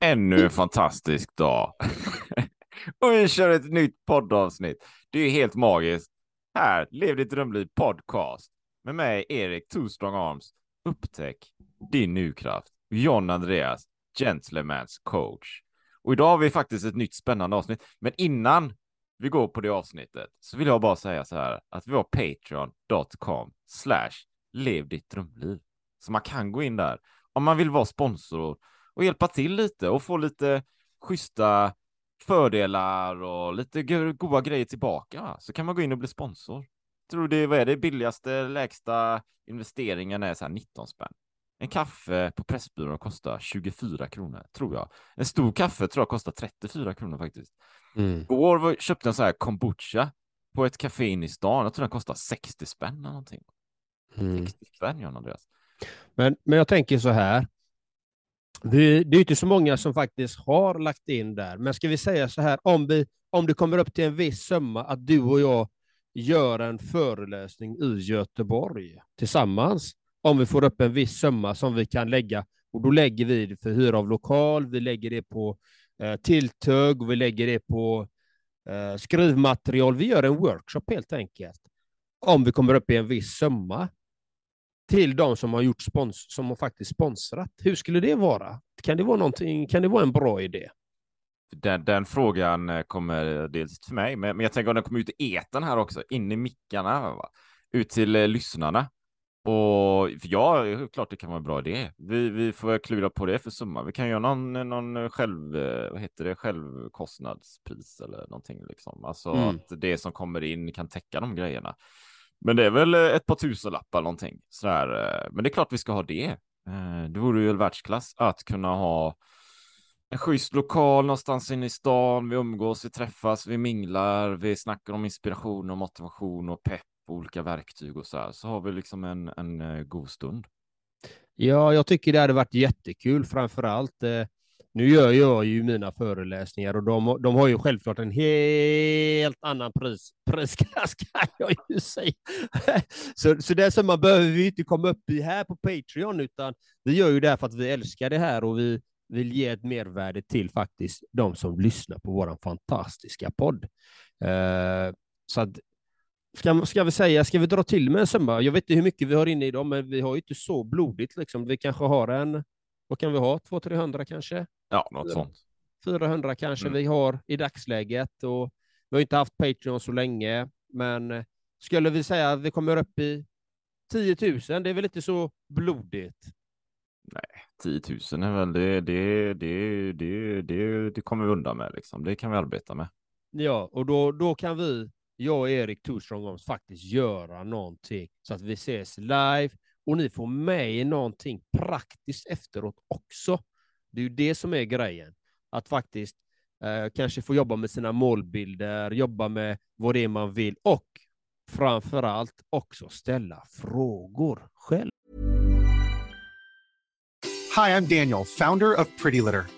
Ännu en fantastisk dag. och vi kör ett nytt poddavsnitt. Det är helt magiskt. Här, Lev ditt drömliv podcast. Med mig, Erik Two Strong Arms. Upptäck din nukraft. John Andreas, Gentlemans coach. Och idag har vi faktiskt ett nytt spännande avsnitt. Men innan vi går på det avsnittet så vill jag bara säga så här att vi har patreon.com slash lev ditt drömliv. Så man kan gå in där om man vill vara sponsor och hjälpa till lite och få lite schyssta fördelar och lite goda grejer tillbaka så kan man gå in och bli sponsor. Tror det vad är det billigaste lägsta investeringen är så här 19 spänn. En kaffe på Pressbyrån kostar 24 kronor tror jag. En stor kaffe tror jag kostar 34 kronor faktiskt. Mm. Går köpte en så här kombucha på ett café inne i stan. Jag tror den kostar 60 spänn eller någonting. Mm. 60 spänn John Andreas. Men, men jag tänker så här. Det, det är inte så många som faktiskt har lagt in där, men ska vi säga så här, om, vi, om det kommer upp till en viss summa att du och jag gör en föreläsning i Göteborg tillsammans, om vi får upp en viss summa som vi kan lägga, och då lägger vi det för hyra av lokal, vi lägger det på eh, tilltugg, vi lägger det på eh, skrivmaterial, vi gör en workshop helt enkelt. Om vi kommer upp i en viss summa, till de som har gjort spons som har faktiskt sponsrat. Hur skulle det vara? Kan det vara? Kan det vara en bra idé? Den, den frågan eh, kommer dels till mig, men, men jag tänker om den kommer ut i eten här också, in i mickarna, va? ut till eh, lyssnarna. Och ja, klart det kan vara en bra idé. Vi, vi får klura på det för summa. Vi kan göra någon, någon själv, eh, vad heter det, självkostnadspris eller någonting liksom. Alltså mm. att det som kommer in kan täcka de grejerna. Men det är väl eh, ett par tusenlappar någonting sådär. Eh, men det är klart vi ska ha det. Eh, det vore ju världsklass att kunna ha en schysst lokal någonstans inne i stan. Vi umgås, vi träffas, vi minglar, vi snackar om inspiration och motivation och pepp och olika verktyg och så här. Så har vi liksom en, en god stund. Ja, jag tycker det hade varit jättekul, framför allt. Eh, nu gör jag ju mina föreläsningar och de, de har ju självklart en helt annan pris, prisklass kan jag ju säga. Så, så det som man behöver vi inte komma upp i här på Patreon, utan vi gör ju det här för att vi älskar det här och vi vill ge ett mervärde till faktiskt de som lyssnar på vår fantastiska podd. Eh, så att, ska, ska vi säga, ska vi dra till med en summa? Jag vet inte hur mycket vi har inne idag, men vi har ju inte så blodigt liksom. Vi kanske har en, vad kan vi ha, 200-300 kanske? Ja, något sånt. 400 kanske mm. vi har i dagsläget och vi har inte haft Patreon så länge, men skulle vi säga att vi kommer upp i 10 000, det är väl inte så blodigt? Nej, 10 000 är väl det, det, det, det, det, det kommer vi undan med liksom. Det kan vi arbeta med. Ja, och då, då kan vi, jag och Erik Torström, faktiskt göra någonting så att vi ses live och ni får med er någonting praktiskt efteråt också. Det är ju det som är grejen. Att faktiskt eh, kanske få jobba med sina målbilder, jobba med vad det är man vill och framför allt också ställa frågor själv. Hi, I'm Daniel, founder of Pretty Litter.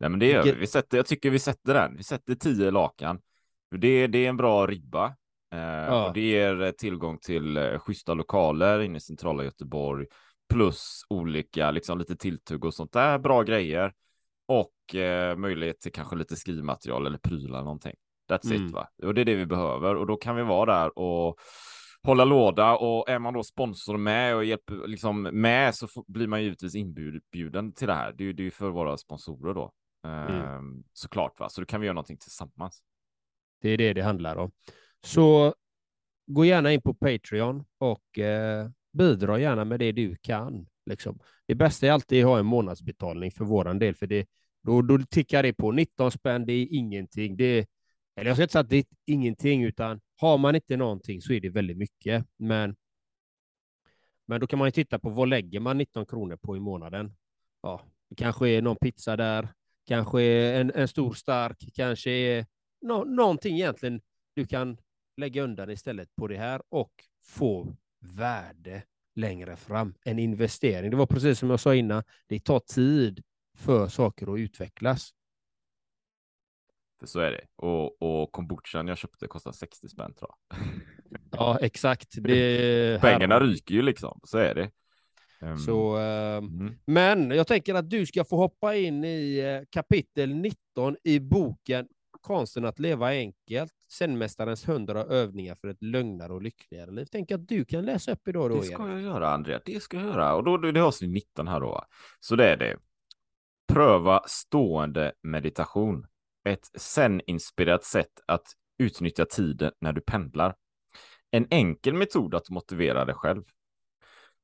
Nej, men det gör vi. Vi sätter, jag tycker vi sätter den. Vi sätter tio lakan. Det, det är en bra ribba. Eh, Ja. och det ger eh, tillgång till eh, schyssta lokaler inne i centrala Göteborg. Plus olika, liksom lite tilltugg och sånt där. Bra grejer. Och eh, möjlighet till kanske lite skrivmaterial eller prylar någonting. That's Mm. it va. Och det är det vi behöver. Och då kan vi vara där och hålla låda. Och är man då sponsor med och hjälper liksom med så blir man givetvis inbjuden till det här. Det är ju det är ju för våra sponsorer då. Eh, Såklart va. Så då kan vi göra någonting tillsammans. Det är det det handlar om. Så gå gärna in på Patreon och eh, bidra gärna med det du kan. Liksom. Det bästa är alltid att ha en månadsbetalning för våran del, för det, då, då tickar det på. 19 spänn, det är ingenting. Det eller jag ska inte säga att det är ingenting, utan har man inte någonting så är det väldigt mycket. Men, men då kan man ju titta på vad lägger man 19 kronor på i månaden? Ja, det kanske är någon pizza där, kanske är en, en stor stark, kanske är nå, någonting egentligen du kan lägga undan istället på det här och få värde längre fram. En investering. Det var precis som jag sa innan, det tar tid för saker att utvecklas. För så är det. Och, och kombuchan jag köpte kostar 60 spänn tror jag. Ja, exakt. Det, Pengarna ryker ju liksom. Så är det. Ehm, Så, eh, mm. men jag tänker att du ska få hoppa in i eh, kapitel 19 i boken Konsten att leva enkelt, Zenmästarens 100 övningar för ett lugnare och lyckligare liv. Tänk att du kan läsa upp idag då, Det ska jag göra, Andrea. Det ska jag göra. Och då, då det är avsnitt 19 här då. Så det är det. Pröva stående meditation. Ett zen-inspirerat sätt att utnyttja tiden när du pendlar. En enkel metod att motivera dig själv.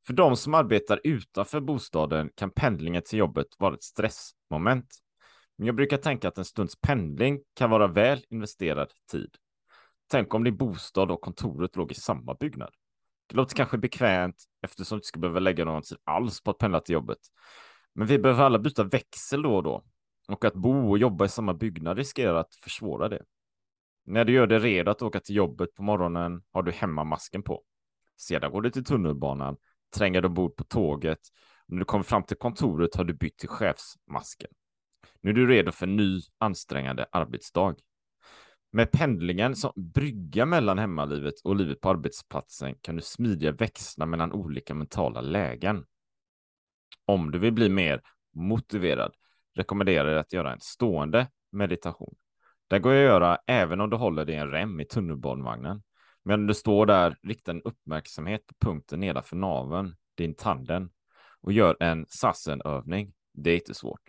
För de som arbetar utanför bostaden kan pendlingen till jobbet vara ett stressmoment. Men jag brukar tänka att en stunds pendling kan vara väl investerad tid. Tänk om din bostad och kontoret låg i samma byggnad. Det låter kanske bekvämt eftersom du inte ska behöva lägga någon tid alls på att pendla till jobbet. Men vi behöver alla byta växel då och då. Och att bo och jobba i samma byggnad riskerar att försvåra det. När du gör dig redo att åka till jobbet på morgonen har du hemmamasken på. Sedan går du till tunnelbanan, tränger dig ombord på tåget. När du kommer fram till kontoret har du bytt till chefsmasken. Nu är du redo för en ny ansträngande arbetsdag. Med pendlingen som brygga mellan hemmalivet och livet på arbetsplatsen kan du smidiga växla mellan olika mentala lägen. Om du vill bli mer motiverad rekommenderar jag att göra en stående meditation. Den går att göra även om du håller dig i en rem i tunnelbanevagnen. Men om du står där, rikta en uppmärksamhet på punkten nedanför naveln, din tanden, och gör en sassenövning. Det är inte svårt.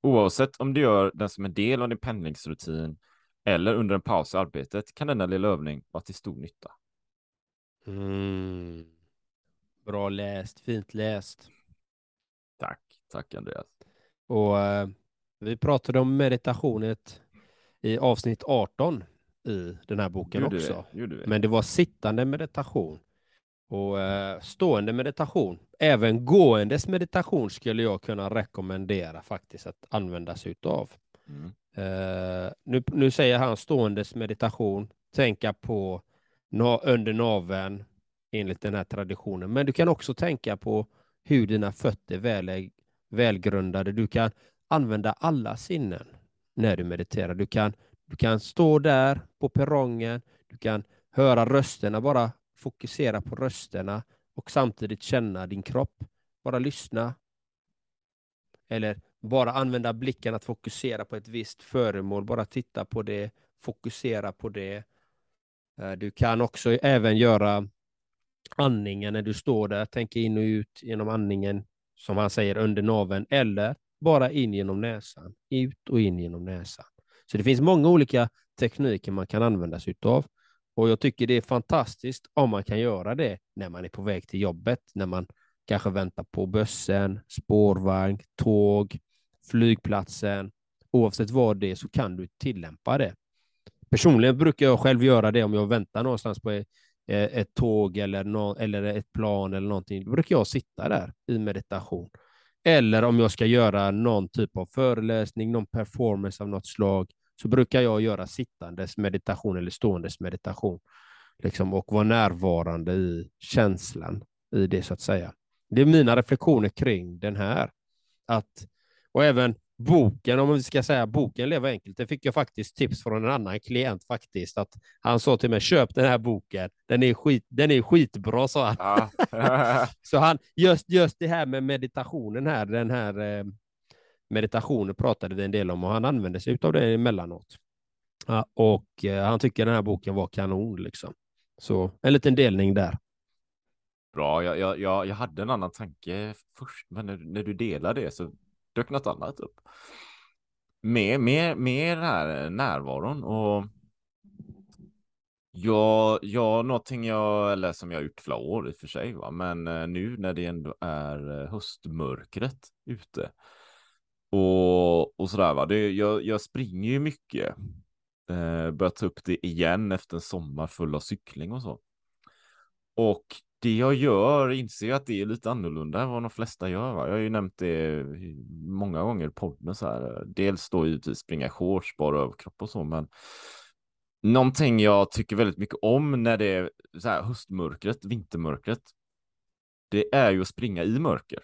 Oavsett om du gör den som en del av din pendlingsrutin eller under en paus i arbetet kan denna lilla övning vara till stor nytta. Mm. Bra läst, fint läst. Tack, tack Andreas. Och eh, vi pratade om meditationet i avsnitt 18 i den här boken Gjorde också. gjorde vi. Men det var sittande meditation och eh, stående meditation. Även gåendes meditation skulle jag kunna rekommendera faktiskt att använda sig utav. Mm. Eh, nu, nu säger han ståendes meditation, tänka på na, under naveln enligt den här traditionen. Men du kan också tänka på hur dina fötter är väl, välgrundade. Du kan använda alla sinnen när du mediterar. Du kan, du kan stå där på perrongen, du kan höra rösterna, bara fokusera på rösterna och samtidigt känna din kropp. Bara lyssna. Eller bara använda blicken att fokusera på ett visst föremål, bara titta på det, fokusera på det. Eh, du kan också även göra andningen när du står där, tänka in och ut genom andningen, som han säger, under naveln, eller bara in genom näsan, ut och in genom näsan. Så det finns många olika tekniker man kan använda sig av. Och jag tycker det är fantastiskt om man kan göra det när man är på väg till jobbet, när man kanske väntar på bussen, spårvagn, tåg, flygplatsen. Oavsett vad det är så kan du tillämpa det. Personligen brukar jag själv göra det om jag väntar någonstans på eh, ett, tåg eller, no eller ett plan eller någonting. Då brukar jag sitta där i meditation. Eller om jag ska göra någon typ av föreläsning, någon performance av något slag, så brukar jag göra sittandes meditation eller ståendes meditation. Liksom, och vara närvarande i känslan i det så att säga. Det är mina reflektioner kring den här. Att, och även boken, om vi ska säga boken Leva enkelt, det fick jag faktiskt tips från en annan klient faktiskt. Att han sa till mig, köp den här boken, den är, skit, den är skitbra, sa han. Ja. så han, just, just det här med meditationen här, den här eh, Meditation pratade vi en del om och han använde sig av det emellanåt. Ja, och eh, han tycker den här boken var kanon liksom. Så en liten delning där. Bra, jag, jag, jag, jag hade en annan tanke först, men när, när du delade det så dök något annat upp. Med, med, med den här närvaron och Ja, ja, någonting jag, eller som jag har gjort flera år i och för sig, va? men eh, nu när det ändå är eh, höstmörkret ute och, och sådär, va? Det, jag, jag springer ju mycket, eh, börjar ta upp det igen efter en sommar full av cykling och så. Och det jag gör inser jag att det är lite annorlunda än vad de flesta gör. Va? Jag har ju nämnt det många gånger i podden så här. Dels då givetvis springa shorts, bara överkropp och så, men någonting jag tycker väldigt mycket om när det är så här höstmörkret, vintermörkret. Det är ju att springa i mörker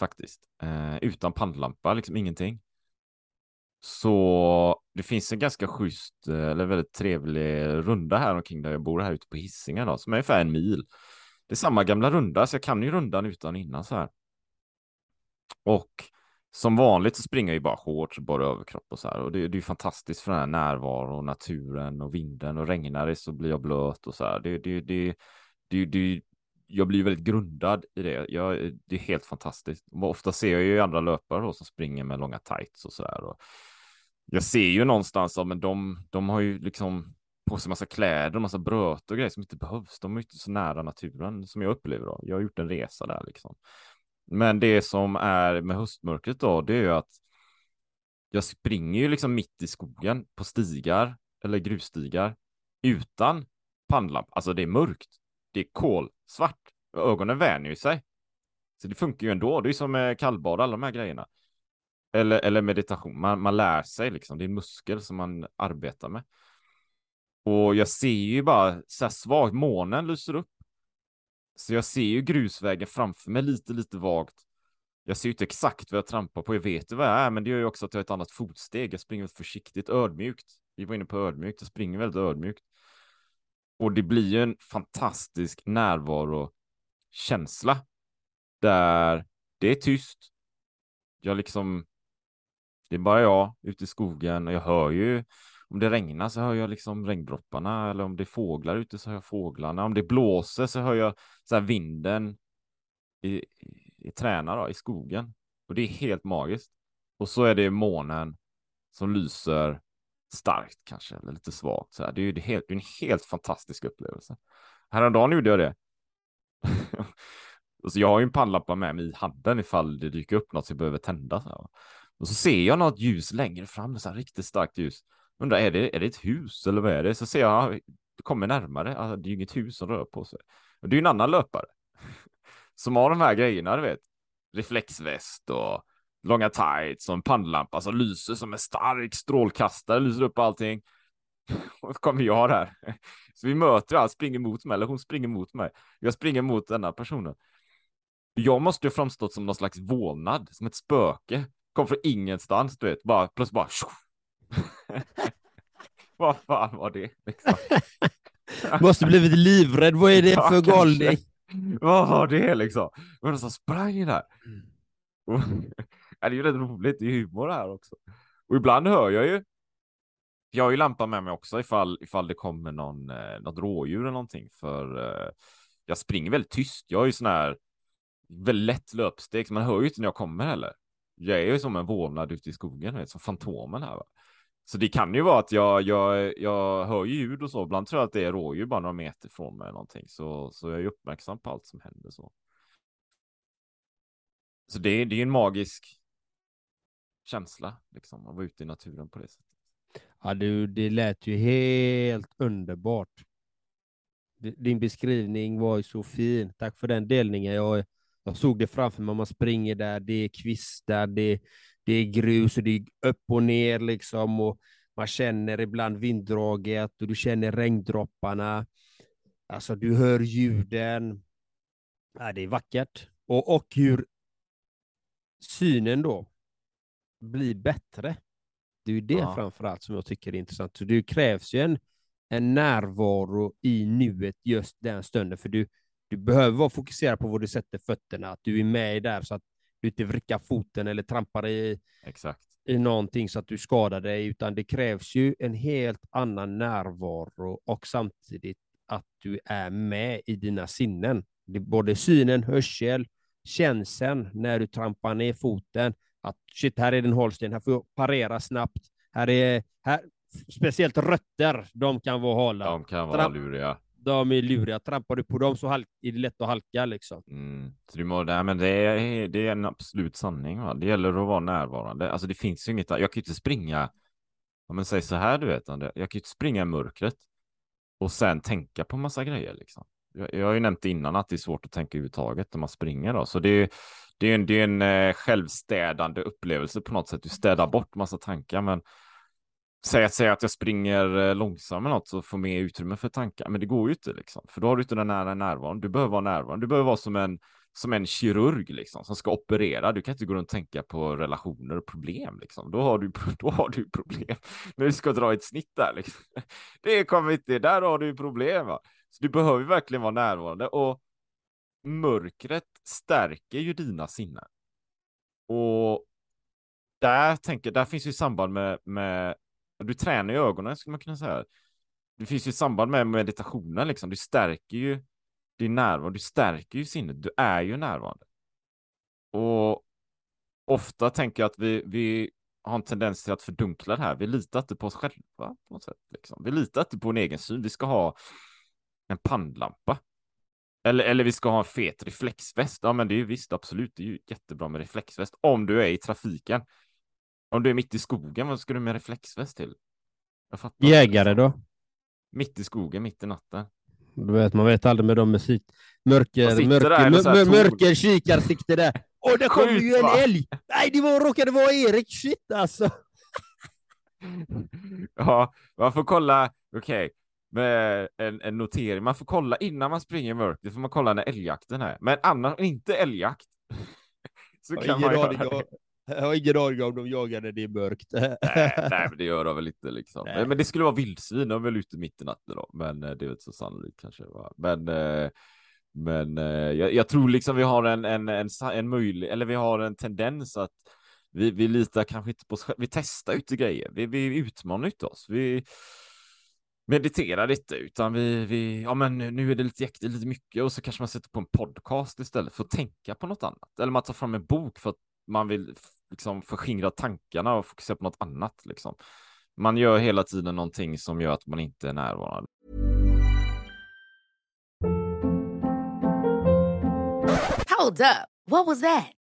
faktiskt, eh, utan pannlampa, liksom ingenting. Så det finns en ganska schysst eh, eller väldigt trevlig runda här omkring där jag bor här ute på Hisingen då, som är ungefär en mil. Det är samma gamla runda, så jag kan ju rundan utan innan så här. Och som vanligt så springer jag ju bara shorts och bara överkropp och så här. Och det, det är ju fantastiskt för den här närvaron, naturen och vinden och regnar det så blir jag blöt och så här. Det, det, det, det, det, jag blir väldigt grundad i det. Jag, det är helt fantastiskt. Ofta ser jag ju andra löpare då som springer med långa tights och så där. Och jag ser ju någonstans, men de, de har ju liksom på sig massa kläder massa bröt och grejer som inte behövs. De är inte så nära naturen som jag upplever då. Jag har gjort en resa där liksom. Men det som är med höstmörkret då, det är ju att jag springer ju liksom mitt i skogen på stigar eller grusstigar utan pannlampa. Alltså det är mörkt. Det är kolsvart. Ögonen vänjer sig. Så det funkar ju ändå. Det är som med kallbad, alla de här grejerna. Eller, eller meditation. Man, man lär sig liksom. Det är en muskel som man arbetar med. Och jag ser ju bara så här svagt, månen lyser upp. Så jag ser ju grusvägen framför mig lite, lite vagt. Jag ser ju inte exakt vad jag trampar på, jag vet ju vad jag är, men det gör ju också att jag har ett annat fotsteg. Jag springer försiktigt, ödmjukt. Vi var inne på ödmjukt, jag springer väldigt ödmjukt. Och det blir ju en fantastisk närvarokänsla. där det är tyst. Jag liksom, det är bara jag ute i skogen och jag hör ju om det regnar så hör jag liksom regndropparna eller om det är fåglar ute så hör jag fåglarna. Om det blåser så hör jag så här vinden i, i, i träna då, i skogen. Och det är helt magiskt. Och så är det månen som lyser starkt kanske, eller lite svagt. Så här. Det är ju det helt, det är en helt fantastisk upplevelse. Häromdagen gjorde jag det. och så jag har ju en pannlampa med mig i handen ifall det dyker upp något som jag behöver tända. Så Och så ser jag något ljus längre fram, så här riktigt starkt ljus. Undrar, är det, är det ett hus eller vad är det? Så ser jag, det kommer närmare, alltså, det är ju inget hus som rör på sig. Och det är ju en annan löpare som har de här grejerna, du vet. Reflexväst och långa tights och en pannlampa som lyser som en stark strålkastare, lyser upp allting. Och så kommer jag där. Så vi möter, han springer mot mig, eller hon springer mot mig. Jag springer mot denna personen. Jag måste ju framstått som någon slags vålnad, som ett spöke. Kom från ingenstans, du vet, bara plötsligt bara Vad fan var det? Liksom? Måste blivit livrädd. Vad är det ja, för galning? Vad var det liksom? Vad som sprang där? Det är ju rätt roligt. Det är humor här också. Och ibland hör jag ju. Jag har ju lampan med mig också ifall, ifall det kommer någon, eh, något rådjur eller någonting. För eh, jag springer väldigt tyst. Jag är ju sån här väldigt lätt löpsteg. Så man hör ju inte när jag kommer heller. Jag är ju som en vålnad ute i skogen, vet, som fantomen här. Va? Så det kan ju vara att jag, jag, jag hör ljud och så. Ibland tror jag att det är rådjur bara några meter från mig någonting. Så, så jag är uppmärksam på allt som händer så. Så det, det är en magisk känsla liksom att vara ute i naturen på det sättet. Ja, du, det lät ju helt underbart. Din beskrivning var ju så fin. Tack för den delningen. Jag, jag såg det framför mig. Man springer där, det är kvistar, det, det är grus och det är upp och ner liksom och man känner ibland vinddraget och du känner regndropparna. Alltså du hör ljuden. Ja, det är vackert. Och, och hur synen då bli bättre. Det är ju det Ja. framför allt som jag tycker är intressant. Så det krävs ju en, en närvaro i nuet just den stunden, för du, du behöver vara fokuserad på var du sätter fötterna, att du är med där så att du inte vrickar foten eller trampar i, Exakt. i någonting så att du skadar dig, utan det krävs ju en helt annan närvaro och samtidigt att du är med i dina sinnen. Både synen, hörsel, känseln när du trampar ner foten, att shit, här är det en hållsten, här får jag parera snabbt, här är, här, speciellt rötter, de kan vara hala. De kan vara Tramp- luriga. De är luriga, trampar du på dem så halk, är det lätt att halka liksom. Mm. Så du må, nej, men det är, det är en absolut sanning. Va? Det gäller att vara närvarande. Alltså det finns ju inget, jag kan ju inte springa, om man säger så här du vet, André, jag kan ju inte springa i mörkret och sen tänka på massa grejer liksom. Jag, jag har ju nämnt innan att det är svårt att tänka överhuvudtaget när man springer då, så det är, det är en, det är en eh, självstädande upplevelse på något sätt. Du städar bort massa tankar, men säg att, säg att jag springer eh, långsamt eller något så får mer utrymme för tankar, men det går ju inte liksom, för då har du inte den nära närvaron. Du behöver vara närvarande. Du behöver vara som en som en kirurg liksom som ska operera. Du kan inte gå runt och tänka på relationer och problem liksom. Då har du, då har du problem när du ska dra ett snitt där liksom. Det kommer inte, där har du problem va. Så du behöver verkligen vara närvarande och mörkret stärker ju dina sinnen. Och där tänker, där finns ju samband med, med du tränar ju ögonen skulle man kunna säga. Det finns ju samband med meditationen liksom. Du stärker ju din närvaro, du stärker ju sinnet. Du är ju närvarande. Och ofta tänker jag att vi, vi har en tendens till att fördunkla det här. Vi litar inte på oss själva på något sätt. Liksom. Vi litar inte på en egen syn. Vi ska ha en pannlampa. Eller, eller vi ska ha en fet reflexväst. Ja, men det är ju visst, absolut. Det är ju jättebra med reflexväst. Om du är i trafiken. Om du är mitt i skogen, vad ska du med reflexväst till? Jägare då? Mitt i skogen, mitt i natten. Du vet, man vet aldrig med dem med sitt mörker, mörker, mör, mörker kikarsikte där. Och det Skjut, ju en va? älg! Nej, det var, råkade vara Erik. Shit alltså. Ja, man får kolla, okej, med en, en notering. Man får kolla innan man springer i mörker, får man kolla när älgjakten är. Men annars, inte älgjakt. Så Jag kan har man göra det. jag har ingen aning om de jagar när det är mörkt. Nej, nej, men det gör de väl inte liksom. Nej. Men det skulle vara vildsvin, de är väl ute mitt i natten då. Men eh, det är väl inte så sannolikt kanske. Va? Men, eh, men eh, jag, jag tror liksom vi har en, en, en, en möjlig, eller vi har en tendens att vi, vi litar kanske inte på oss själva. Vi testar inte grejer. Vi, vi utmanar inte oss. Vi mediterar lite utan vi, vi, ja men nu är det lite jäktigt, lite mycket och så kanske man sätter på en podcast istället för att tänka på något annat. Eller man tar fram en bok för att man vill liksom förskingra tankarna och fokusera på något annat liksom. Man gör hela tiden någonting som gör att man inte är närvarande. Hold up. What was that?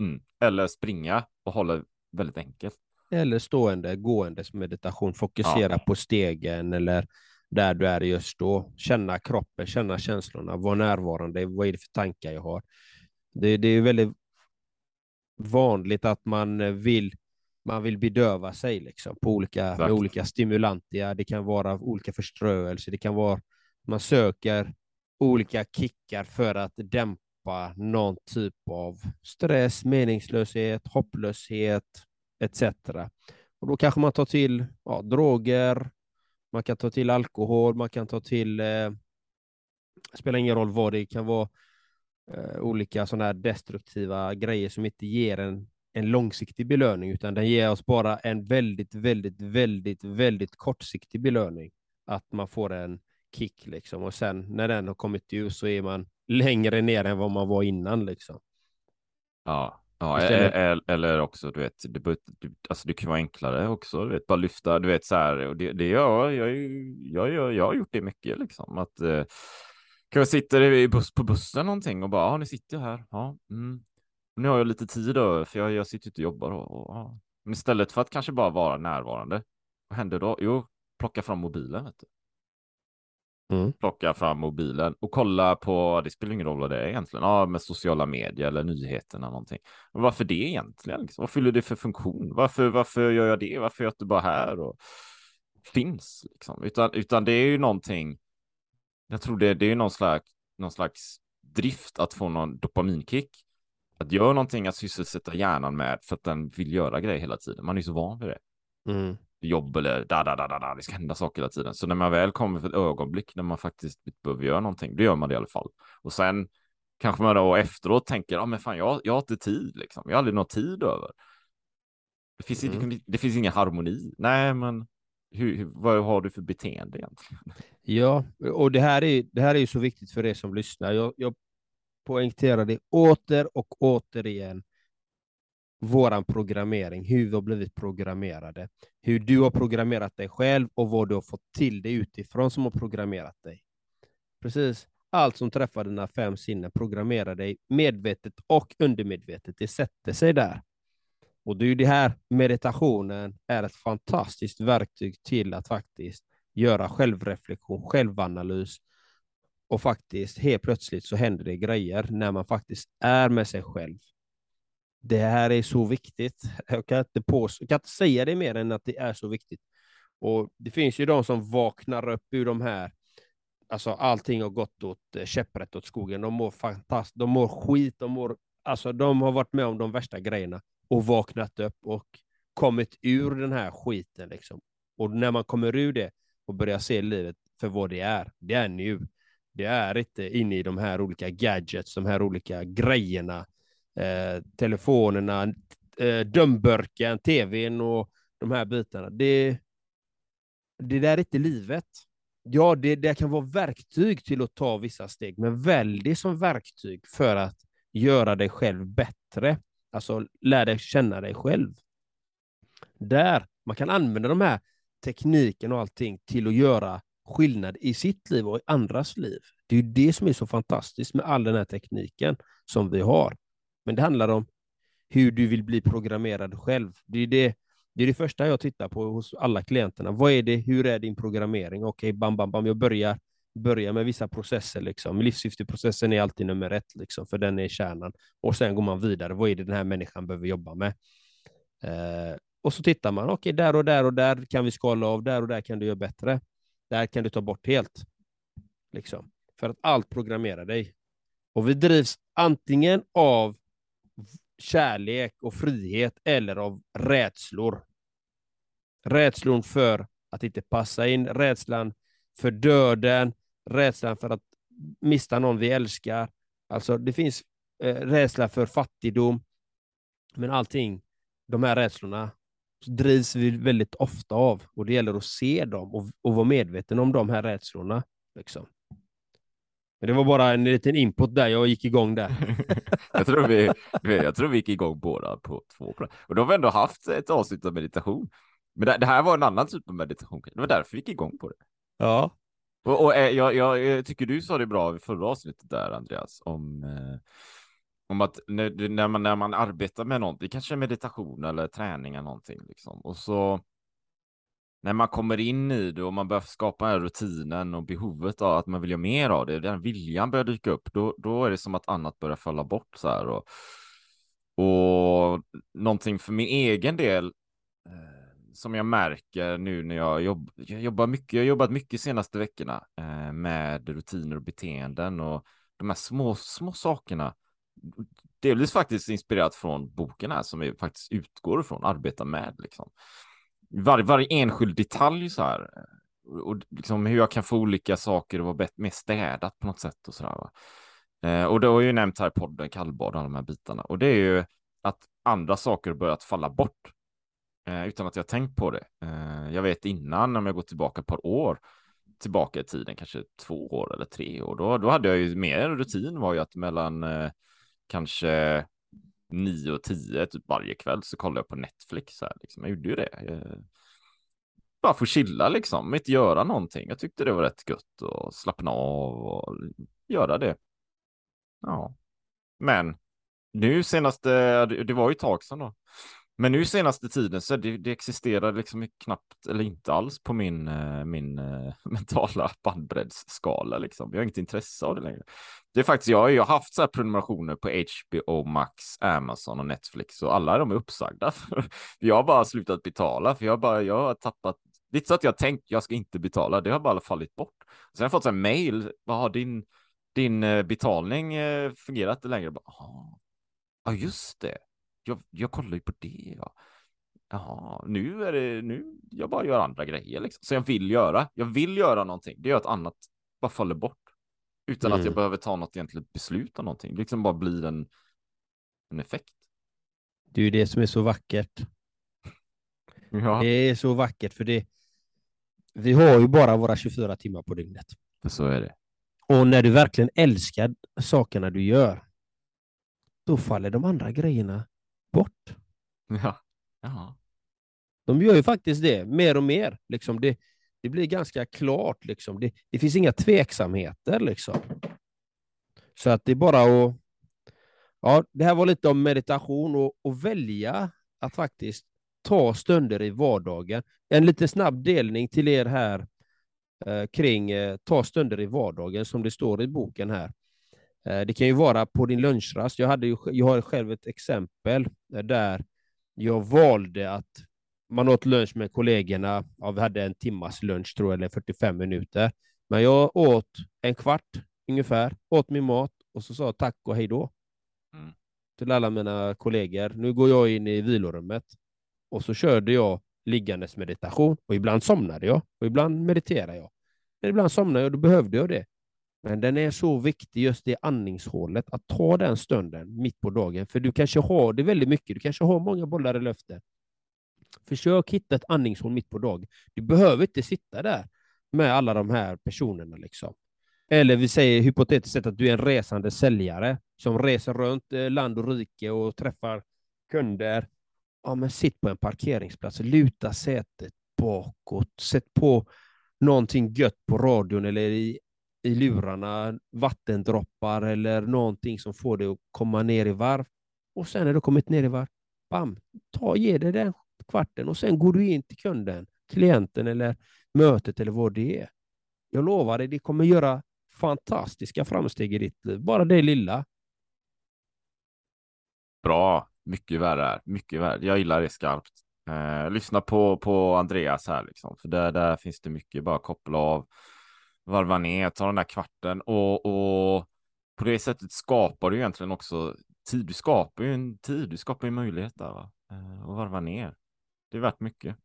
mm. eller springa och hålla väldigt enkelt. eller stående, gåendes meditation. Fokusera Ja. på stegen eller där du är just då. Känna kroppen, känna känslorna, vara närvarande. Vad är det för tankar jag har? Det, det är väldigt vanligt att man vill man vill bedöva sig liksom, på olika, med olika stimulantia. Det kan vara olika förströelse. Det kan vara man söker olika kickar för att dämpa någon typ av stress, meningslöshet, hopplöshet etc. Och då kanske man tar till ja, droger, man kan ta till alkohol, man kan ta till, eh, spelar ingen roll vad det kan vara, eh, olika sådana här destruktiva grejer som inte ger en, en långsiktig belöning, utan den ger oss bara en väldigt, väldigt, väldigt, väldigt kortsiktig belöning. Att man får en kick liksom och sen när den har kommit ur så är man längre ner än vad man var innan liksom. Ja, ja Istället- eller, eller också, du vet, det, alltså, det kan vara enklare också, du vet, bara lyfta, du vet, så här, och det, det gör jag, jag, jag, jag har gjort det mycket, liksom, att eh, kanske sitter i buss, på bussen någonting och bara, ja, nu sitter jag här, ja, mm. nu har jag lite tid över, för jag, jag sitter ute och jobbar och, och ja. Men istället för att kanske bara vara närvarande, vad händer då? Jo, plocka fram mobilen, vet du. Mm. plocka fram mobilen och kolla på, det spelar ingen roll vad det är egentligen, ja, med sociala medier eller nyheterna någonting. Men varför det egentligen? Liksom? Vad fyller det för funktion? Varför, varför gör jag det? Varför är jag inte bara här och finns? Liksom? Utan, utan det är ju någonting, jag tror det, det är någon slags, någon slags drift att få någon dopaminkick. Att göra någonting att sysselsätta hjärnan med för att den vill göra grejer hela tiden. Man är så van vid det Mm. Jobb eller da, da, da, da, da, det ska hända saker hela tiden. Så när man väl kommer för ett ögonblick när man faktiskt behöver göra någonting, då gör man det i alla fall. Och sen kanske man då efteråt tänker, ja men fan, jag, jag har inte tid liksom. Jag har aldrig någon tid över. Det finns, Mm. det, det finns ingen harmoni. Nej, men hur, hur, vad har du för beteende egentligen? Ja, och det här är, det här är ju så viktigt för er som lyssnar. Jag, jag poängterar det åter och återigen. Våran programmering, hur vi har blivit programmerade, hur du har programmerat dig själv och vad du har fått till dig utifrån som har programmerat dig. Precis. Allt som träffar dina fem sinnen programmerar dig medvetet och undermedvetet. Det sätter sig där. Och det är ju det här meditationen är ett fantastiskt verktyg till att faktiskt göra självreflektion, självanalys och faktiskt helt plötsligt så händer det grejer när man faktiskt är med sig själv. Det här är så viktigt. Jag kan inte, pås- jag kan inte säga det mer än att det är så viktigt. Och Det finns ju de som vaknar upp ur de här, alltså allting har gått åt eh, käpprätt åt skogen. De mår fantastiskt, de mår skit, de mår, alltså de har varit med om de värsta grejerna och vaknat upp och kommit ur den här skiten. Liksom. Och när man kommer ur det och börjar se livet för vad det är, det är nu. Det är inte inne i de här olika gadgets, de här olika grejerna, eh, telefonerna, eh, dömburken, tvn och de här bitarna. Det, det där är inte livet. Ja, det, det kan vara verktyg till att ta vissa steg, men välj det som verktyg för att göra dig själv bättre. Alltså lär dig känna dig själv. Där man kan använda de här tekniken och allting till att göra skillnad i sitt liv och i andras liv. Det är ju det som är så fantastiskt med all den här tekniken som vi har. Men det handlar om hur du vill bli programmerad själv. Det är det, det, är det första jag tittar på hos alla klienterna. Vad är det? Hur är din programmering? Okej, bam, bam, bam. Jag börjar, börjar med vissa processer. Liksom. Livssyfteprocessen är alltid nummer ett, liksom, för den är kärnan. Och sen går man vidare. Vad är det den här människan behöver jobba med? Eh, och så tittar man. Okej, där och där och där kan vi skala av. Där och där kan du göra bättre. Där kan du ta bort helt. Liksom. För att allt programmerar dig. Och vi drivs antingen av kärlek och frihet eller av rädslor. Rädslor för att inte passa in, rädslan för döden, rädslan för att mista någon vi älskar. Alltså det finns eh, rädsla för fattigdom. Men allting, de här rädslorna drivs vi väldigt ofta av och det gäller att se dem och, och vara medveten om de här rädslorna. Liksom. Men det var bara en liten input där, jag gick igång där. jag, tror vi, jag tror vi gick igång båda på två plan. Och då har vi ändå haft ett avsnitt av meditation. Men det, det, här var en annan typ av meditation. Det var därför vi gick igång på det. Ja. Och, och jag, jag, jag, tycker du sa det bra i förra avsnittet där, Andreas, om, eh, om att när, när, man, när man arbetar med någonting, kanske meditation eller träning eller någonting, liksom, och så när man kommer in i det och man börjar skapa den här rutinen och behovet av att man vill göra mer av det, den viljan börjar dyka upp, då, då är det som att annat börjar falla bort så här. Och, och någonting för min egen del eh, som jag märker nu när jag, jobb, jag jobbar mycket, jag har jobbat mycket senaste veckorna eh, med rutiner och beteenden och de här små, små sakerna. Delvis faktiskt inspirerat från boken här som vi faktiskt utgår ifrån, arbetar med liksom varje, varje enskild detalj så här. Och liksom hur jag kan få olika saker att vara mer städat på något sätt och så där. Va? Eh, och det har ju nämnt här i podden kallbad och alla de här bitarna. Och det är ju att andra saker har börjat falla bort eh, utan att jag tänkt på det. Eh, jag vet innan, om jag går tillbaka ett par år tillbaka i tiden, kanske två år eller tre år, då, då hade jag ju mer rutin var ju att mellan eh, kanske nio och tio typ varje kväll så kollade jag på Netflix. Här, liksom. Jag gjorde ju det. Jag... bara få chilla liksom, inte göra någonting. Jag tyckte det var rätt gött och slappna av och göra det. Ja, men nu senaste, det var ju ett tag sedan då. Men nu senaste tiden så det, det existerar liksom knappt eller inte alls på min, eh, min eh, mentala bandbreddsskala liksom. Jag har inget intresse av det längre. Det är faktiskt, jag, jag har haft så här prenumerationer på HBO Max, Amazon och Netflix och alla de är uppsagda. jag har bara slutat betala för jag, bara, jag har tappat, lite så att jag tänkt jag ska inte betala, det har bara fallit bort. Sen har jag fått så här mail, vad har din, din eh, betalning fungerat längre? Ah. Ja, just det jag, jag kollar ju på det. Ja. Jaha, nu är det nu. Jag bara gör andra grejer liksom. Så jag vill göra. Jag vill göra någonting. Det gör att annat bara faller bort utan mm. att jag mm. behöver ta något egentligt beslut om någonting. Det liksom bara blir en, en effekt. Det är ju det som är så vackert. Ja. Det är så vackert för det. Vi har ju bara våra 24 timmar på dygnet. Så är det. Och när du verkligen älskar sakerna du gör, då faller de andra grejerna bort. Ja. Jaha. De gör ju faktiskt det, mer och mer. Liksom det, det blir ganska klart. Liksom. Det, det finns inga tveksamheter. Liksom. Så att det är bara att... Ja, det här var lite om meditation och, och välja att faktiskt ta stunder i vardagen. En lite snabb delning till er här eh, kring eh, ta stunder i vardagen som det står i boken här. Eh, det kan ju vara på din lunchrast. Jag, hade ju, jag har själv ett exempel eh, där jag valde att man åt lunch med kollegorna. Ja, vi hade en timmas lunch, tror jag, eller 45 minuter. Men jag åt en kvart ungefär, åt min mat och så sa tack och hej då mm. till alla mina kollegor. Nu går jag in i vilorummet och så körde jag liggandes meditation och ibland somnade jag och ibland mediterade jag. Men ibland somnade jag och då behövde jag det. Men den är så viktig, just det andningshålet, att ta den stunden mitt på dagen. För du kanske har det väldigt mycket, du kanske har många bollar i luften. Försök hitta ett andningshål mitt på dagen. Du behöver inte sitta där med alla de här personerna. Liksom. Eller vi säger hypotetiskt sett att du är en resande säljare som reser runt eh, land och rike och träffar kunder. Ja, men sitt på en parkeringsplats, luta sätet bakåt, sätt på någonting gött på radion eller i i lurarna, vattendroppar eller någonting som får dig att komma ner i varv. Och sen när du kommit ner i varv, bam, ta, ge dig den kvarten och sen går du in till kunden, klienten eller mötet eller vad det är. Jag lovar dig, det kommer göra fantastiska framsteg i ditt liv. Bara det lilla. Bra, mycket värre. Mycket värre. Jag gillar det skarpt. Eh, lyssna på, på Andreas här, liksom. för där, där finns det mycket. Bara koppla av varva ner, ta den där kvarten och, och på det sättet skapar du egentligen också tid. Du skapar ju en tid, du skapar ju möjlighet där va? Eh, och varva ner. Det är värt mycket.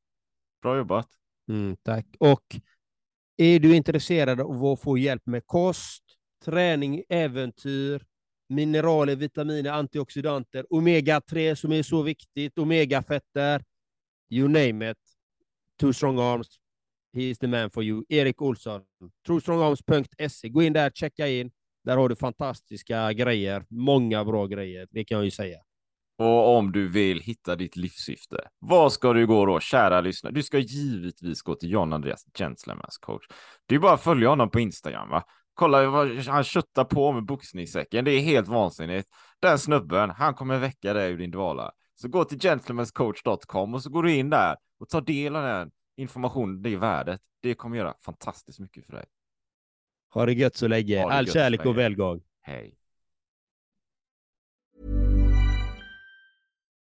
Bra jobbat. Mm, tack. Och är du intresserad av att få hjälp med kost, träning, äventyr, mineraler, vitaminer, antioxidanter, omega-3 som är så viktigt, omega-fetter, you name it. Two strong arms, He is the man for you. Erik Olsson, trostrongarms.se. Gå in där, checka in. Där har du fantastiska grejer. Många bra grejer, det kan jag ju säga. Och om du vill hitta ditt livssyfte, vad ska du gå då, kära lyssnare? Du ska givetvis gå till John Andreas Gentleman's coach. Det är bara att följa honom på Instagram, va? Kolla vad han köttar på med boxningssäcken. Det är helt vansinnigt. Den snubben, han kommer väcka dig ur din dvala. Så gå till gentlemanscoach.com och så går du in där och tar del av den information, det är värdet. Det kommer göra fantastiskt mycket för dig. Ha det gött så länge. All kärlek och välgång. Hej.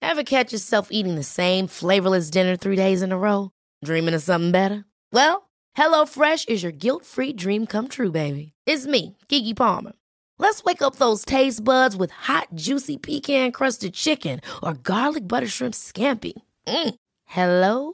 Have catch yourself eating the same flavorless dinner three days in a row? Dreaming of something better? Well, hello fresh is your guilt free dream come true baby. It's me, Gigi Palmer. Let's wake up those taste buds with hot juicy pecan crusted chicken or garlic butter shrimp scampi. Mm. Hello